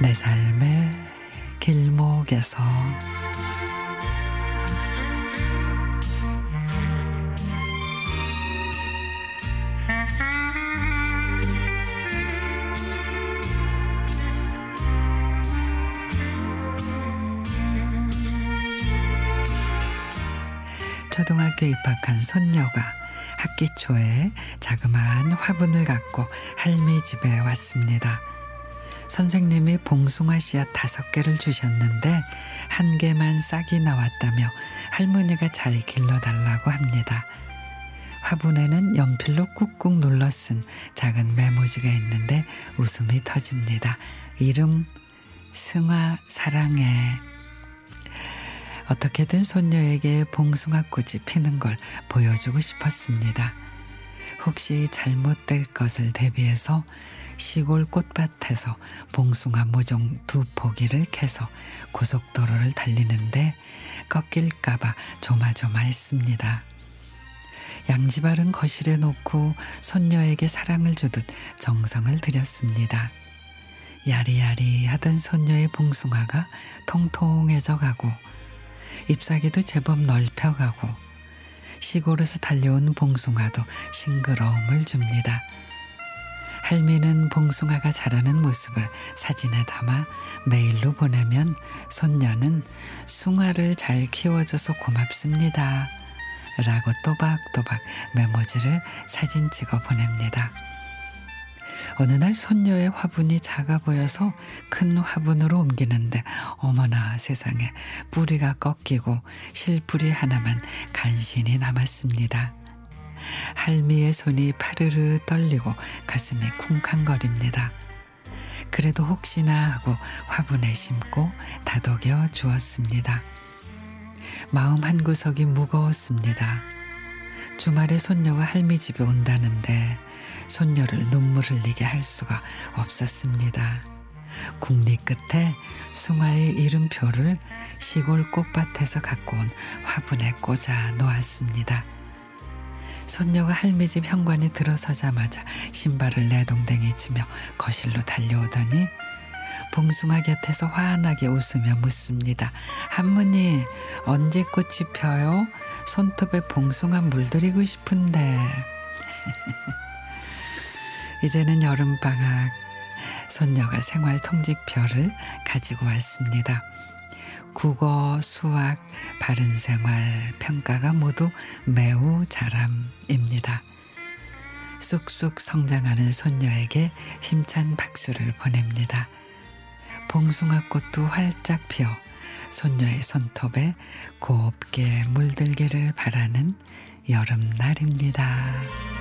내 삶의 길목에서 초등학교 입학한 손녀가 학기 초에 자그마한 화분을 갖고 할미 집에 왔습니다. 선생님이 봉숭아 씨앗 다섯 개를 주셨는데 한 개만 싹이 나왔다며 할머니가 잘 길러달라고 합니다. 화분에는 연필로 꾹꾹 눌러 쓴 작은 메모지가 있는데 웃음이 터집니다. 이름 승화 사랑해. 어떻게든 손녀에게 봉숭아꽃이 피는 걸 보여주고 싶었습니다. 혹시 잘못될 것을 대비해서 시골 꽃밭에서 봉숭아 모종 두 포기를 캐서 고속도로를 달리는데 꺾일까봐 조마조마했습니다. 양지바른 거실에 놓고 손녀에게 사랑을 주듯 정성을 들였습니다. 야리야리 하던 손녀의 봉숭아가 통통해져 가고 잎사귀도 제법 넓혀가고 시골에서 달려온 봉숭아도 싱그러움을 줍니다. 할미는 봉숭아가 자라는 모습을 사진에 담아 메일로 보내면 손녀는 숭아를 잘 키워줘서 고맙습니다. 라고 또박또박 메모지를 사진 찍어 보냅니다. 어느 날 손녀의 화분이 작아 보여서 큰 화분으로 옮기는데 어머나 세상에 뿌리가 꺾이고 실뿌리 하나만 간신히 남았습니다. 할미의 손이 파르르 떨리고 가슴이 쿵쾅거립니다. 그래도 혹시나 하고 화분에 심고 다독여 주었습니다. 마음 한 구석이 무거웠습니다. 주말에 손녀가 할미 집에 온다는데 손녀를 눈물 흘리게 할 수가 없었습니다. 국리 끝에 숭아의 이름표를 시골 꽃밭에서 갖고 온 화분에 꽂아 놓았습니다. 손녀가 할미 집 현관에 들어서자마자 신발을 내동댕이 치며 거실로 달려오더니 봉숭아 곁에서 환하게 웃으며 묻습니다. 할머니 언제 꽃이 펴요? 손톱에 봉숭아 물들이고 싶은데. 이제는 여름방학 손녀가 생활 통직표를 가지고 왔습니다. 국어, 수학, 바른 생활 평가가 모두 매우 잘함입니다. 쑥쑥 성장하는 손녀에게 힘찬 박수를 보냅니다. 봉숭아 꽃도 활짝 피어 손녀의 손톱에 곱게 물들기를 바라는 여름날입니다.